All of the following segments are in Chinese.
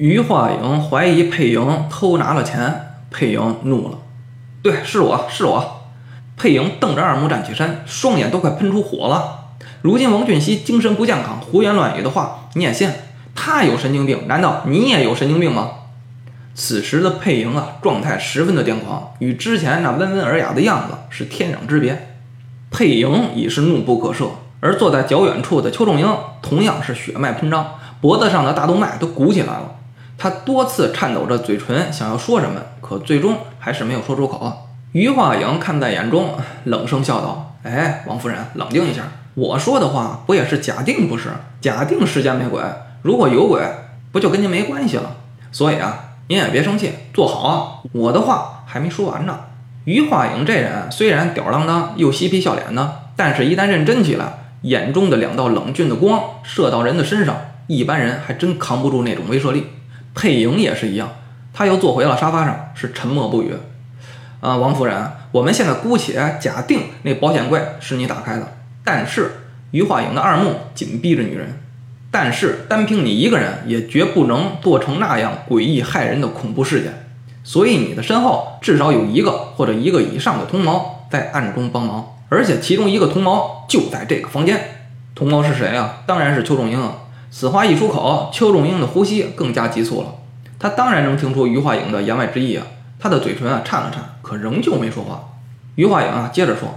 于化影怀疑佩莹偷拿了钱，佩莹怒了：“对，是我是我。”佩莹瞪着二目站起身，双眼都快喷出火了。如今王俊熙精神不健康，胡言乱语的话你也信？他有神经病，难道你也有神经病吗？此时的佩莹啊，状态十分的癫狂，与之前那温文尔雅的样子是天壤之别。佩莹已是怒不可遏，而坐在较远处的邱仲英同样是血脉喷张，脖子上的大动脉都鼓起来了。他多次颤抖着嘴唇，想要说什么，可最终还是没有说出口。于化影看在眼中，冷声笑道：“哎，王夫人，冷静一下。我说的话不也是假定不是？假定世间没鬼，如果有鬼，不就跟您没关系了？所以啊，您也别生气，坐好啊。我的话还没说完呢。于化影这人虽然吊儿郎当又嬉皮笑脸的，但是一旦认真起来，眼中的两道冷峻的光射到人的身上，一般人还真扛不住那种威慑力。佩莹也是一样，他又坐回了沙发上，是沉默不语。”啊，王夫人，我们现在姑且假定那保险柜是你打开的，但是于化影的二目紧逼着女人，但是单凭你一个人也绝不能做成那样诡异骇人的恐怖事件，所以你的身后至少有一个或者一个以上的同谋在暗中帮忙，而且其中一个同谋就在这个房间。同谋是谁啊？当然是邱仲英啊！此话一出口，邱仲英的呼吸更加急促了，他当然能听出于化影的言外之意啊。他的嘴唇啊颤了颤，可仍旧没说话。于化影啊接着说：“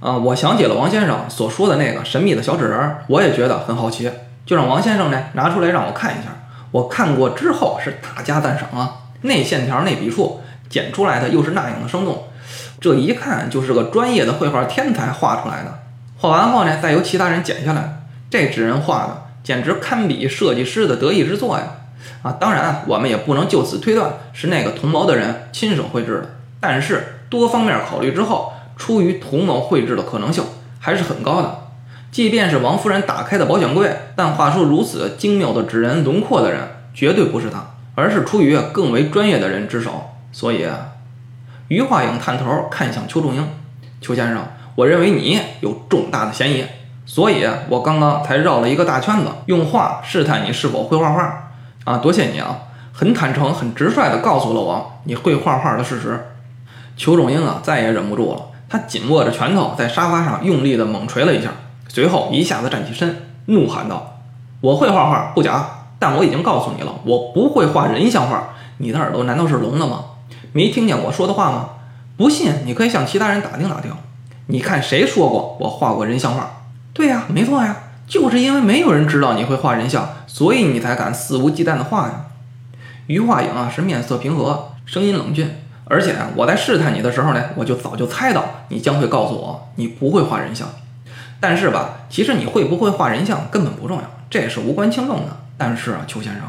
啊，我想起了王先生所说的那个神秘的小纸人，我也觉得很好奇，就让王先生呢拿出来让我看一下。我看过之后是大加赞赏啊，那线条那笔触剪出来的又是那样的生动，这一看就是个专业的绘画天才画出来的。画完后呢，再由其他人剪下来，这纸人画的简直堪比设计师的得意之作呀。”啊，当然，我们也不能就此推断是那个同谋的人亲手绘制的。但是多方面考虑之后，出于同谋绘制的可能性还是很高的。即便是王夫人打开的保险柜，但画出如此精妙的纸人轮廓的人，绝对不是他，而是出于更为专业的人之手。所以，余化影探头看向邱仲英：“邱先生，我认为你有重大的嫌疑，所以我刚刚才绕了一个大圈子，用画试探你是否会画画。”啊，多谢你啊！很坦诚、很直率地告诉了我你会画画的事实。邱仲英啊，再也忍不住了，他紧握着拳头，在沙发上用力地猛捶了一下，随后一下子站起身，怒喊道：“我会画画，不假，但我已经告诉你了，我不会画人像画。你的耳朵难道是聋的吗？没听见我说的话吗？不信，你可以向其他人打听打听。你看谁说过我画过人像画？对呀，没错呀。”就是因为没有人知道你会画人像，所以你才敢肆无忌惮的画呀。于化影啊是面色平和，声音冷峻，而且啊我在试探你的时候呢，我就早就猜到你将会告诉我你不会画人像。但是吧，其实你会不会画人像根本不重要，这也是无关轻重的。但是啊，邱先生，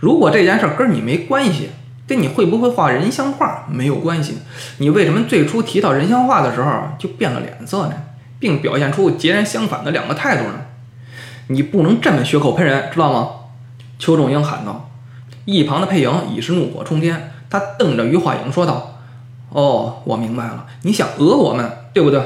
如果这件事跟你没关系，跟你会不会画人像画没有关系，你为什么最初提到人像画的时候就变了脸色呢，并表现出截然相反的两个态度呢？你不能这么血口喷人，知道吗？邱仲英喊道。一旁的佩莹已是怒火冲天，他瞪着于化影说道：“哦，我明白了，你想讹我们，对不对？”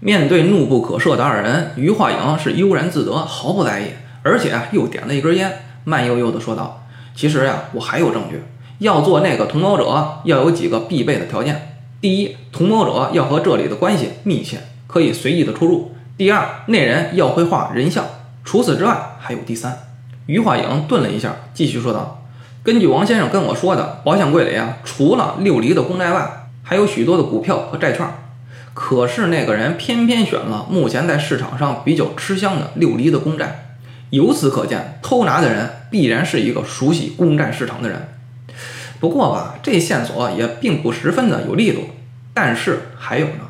面对怒不可遏的二人，于化影是悠然自得，毫不在意，而且又点了一根烟，慢悠悠地说道：“其实呀，我还有证据。要做那个同谋者，要有几个必备的条件：第一，同谋者要和这里的关系密切，可以随意的出入；第二，那人要会画人像。”除此之外，还有第三。余化影顿了一下，继续说道：“根据王先生跟我说的，保险柜里啊，除了六厘的公债外，还有许多的股票和债券。可是那个人偏偏选了目前在市场上比较吃香的六厘的公债。由此可见，偷拿的人必然是一个熟悉公债市场的人。不过吧，这线索也并不十分的有力度。但是还有呢，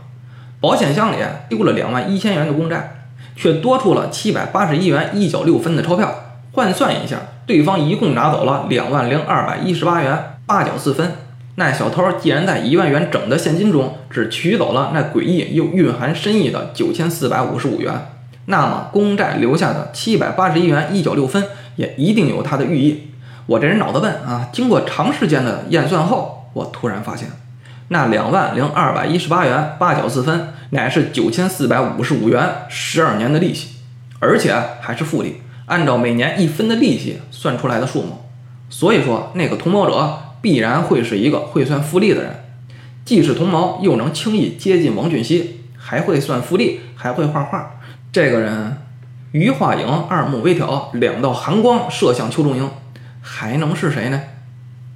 保险箱里丢了两万一千元的公债。”却多出了七百八十一元一角六分的钞票，换算一下，对方一共拿走了两万零二百一十八元八角四分。那小偷既然在一万元整的现金中只取走了那诡异又蕴含深意的九千四百五十五元，那么公债留下的七百八十一元一角六分也一定有它的寓意。我这人脑子笨啊，经过长时间的验算后，我突然发现，那两万零二百一十八元八角四分。乃是九千四百五十五元十二年的利息，而且还是复利，按照每年一分的利息算出来的数目。所以说那个同谋者必然会是一个会算复利的人，既是同谋，又能轻易接近王俊熙，还会算复利，还会画画。这个人，余化影二目微挑，两道寒光射向邱仲英，还能是谁呢？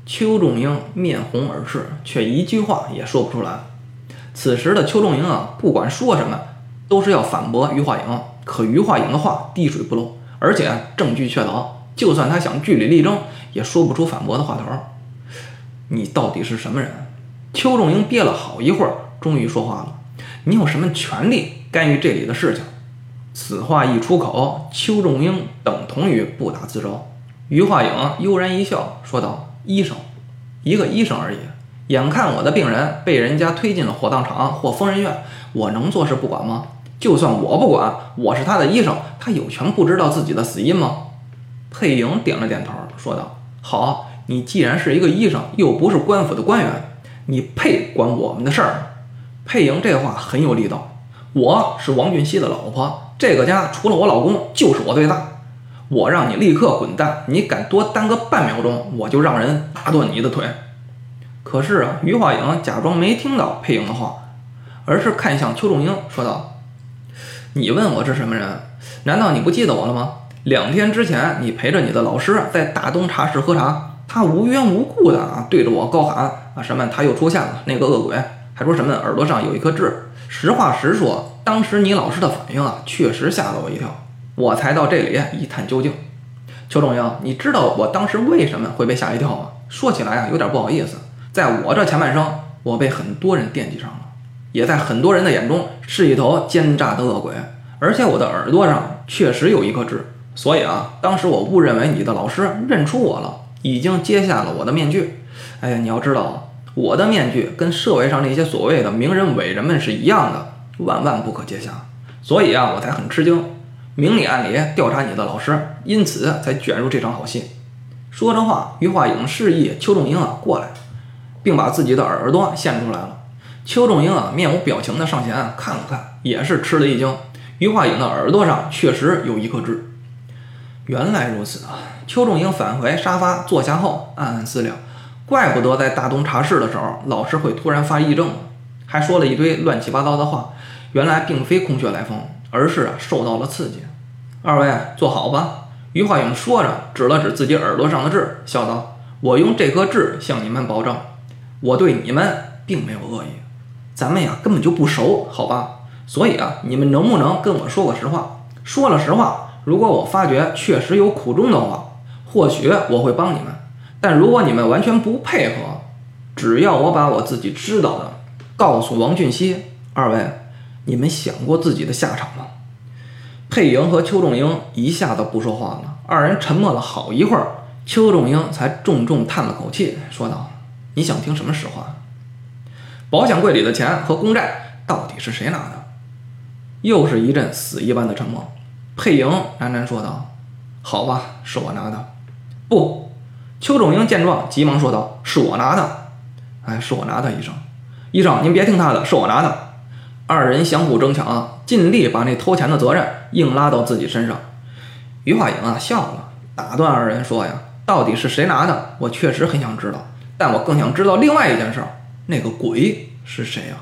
邱仲英面红耳赤，却一句话也说不出来。此时的邱仲英啊，不管说什么，都是要反驳余化影。可余化影的话滴水不漏，而且证据确凿，就算他想据理力争，也说不出反驳的话头。你到底是什么人？邱仲英憋了好一会儿，终于说话了：“你有什么权利干预这里的事情？”此话一出口，邱仲英等同于不打自招。余化影悠然一笑，说道。医生，一个医生而已。眼看我的病人被人家推进了火葬场或疯人院，我能坐视不管吗？就算我不管，我是他的医生，他有权不知道自己的死因吗？佩莹点了点头，说道：“好，你既然是一个医生，又不是官府的官员，你配管我们的事儿？”佩莹这话很有力道。我是王俊熙的老婆，这个家除了我老公，就是我最大。我让你立刻滚蛋！你敢多耽搁半秒钟，我就让人打断你的腿。可是啊，余化影假装没听到佩影的话，而是看向邱仲英，说道：“你问我是什么人？难道你不记得我了吗？两天之前，你陪着你的老师在大东茶室喝茶，他无缘无故的啊对着我高喊啊什么他又出现了，那个恶鬼，还说什么耳朵上有一颗痣。实话实说，当时你老师的反应啊，确实吓了我一跳。”我才到这里一探究竟。邱仲英，你知道我当时为什么会被吓一跳吗？说起来啊，有点不好意思。在我这前半生，我被很多人惦记上了，也在很多人的眼中是一头奸诈的恶鬼。而且我的耳朵上确实有一颗痣，所以啊，当时我误认为你的老师认出我了，已经揭下了我的面具。哎呀，你要知道，我的面具跟社会上那些所谓的名人伟人们是一样的，万万不可揭下。所以啊，我才很吃惊。明里暗里调查你的老师，因此才卷入这场好戏。说着话，余化影示意邱仲英啊过来，并把自己的耳朵献出来了。邱仲英啊面无表情的上前看了看，也是吃了一惊。余化影的耳朵上确实有一颗痣。原来如此啊！邱仲英返回沙发坐下后，暗暗思量：怪不得在大东茶室的时候，老师会突然发癔症，还说了一堆乱七八糟的话。原来并非空穴来风。而是啊，受到了刺激。二位坐好吧。余化勇说着，指了指自己耳朵上的痣，笑道：“我用这颗痣向你们保证，我对你们并没有恶意。咱们呀，根本就不熟，好吧？所以啊，你们能不能跟我说个实话？说了实话，如果我发觉确实有苦衷的话，或许我会帮你们。但如果你们完全不配合，只要我把我自己知道的告诉王俊熙，二位。”你们想过自己的下场吗？佩莹和邱仲英一下子不说话了，二人沉默了好一会儿，邱仲英才重重叹了口气，说道：“你想听什么实话？保险柜里的钱和公债到底是谁拿的？”又是一阵死一般的沉默。佩莹喃喃说道：“好吧，是我拿的。”不，邱仲英见状急忙说道：“是我拿的。”哎，是我拿的，医生，医生您别听他的，是我拿的。二人相互争抢，尽力把那偷钱的责任硬拉到自己身上。于化影啊笑了，打断二人说：“呀，到底是谁拿的？我确实很想知道，但我更想知道另外一件事，那个鬼是谁呀？”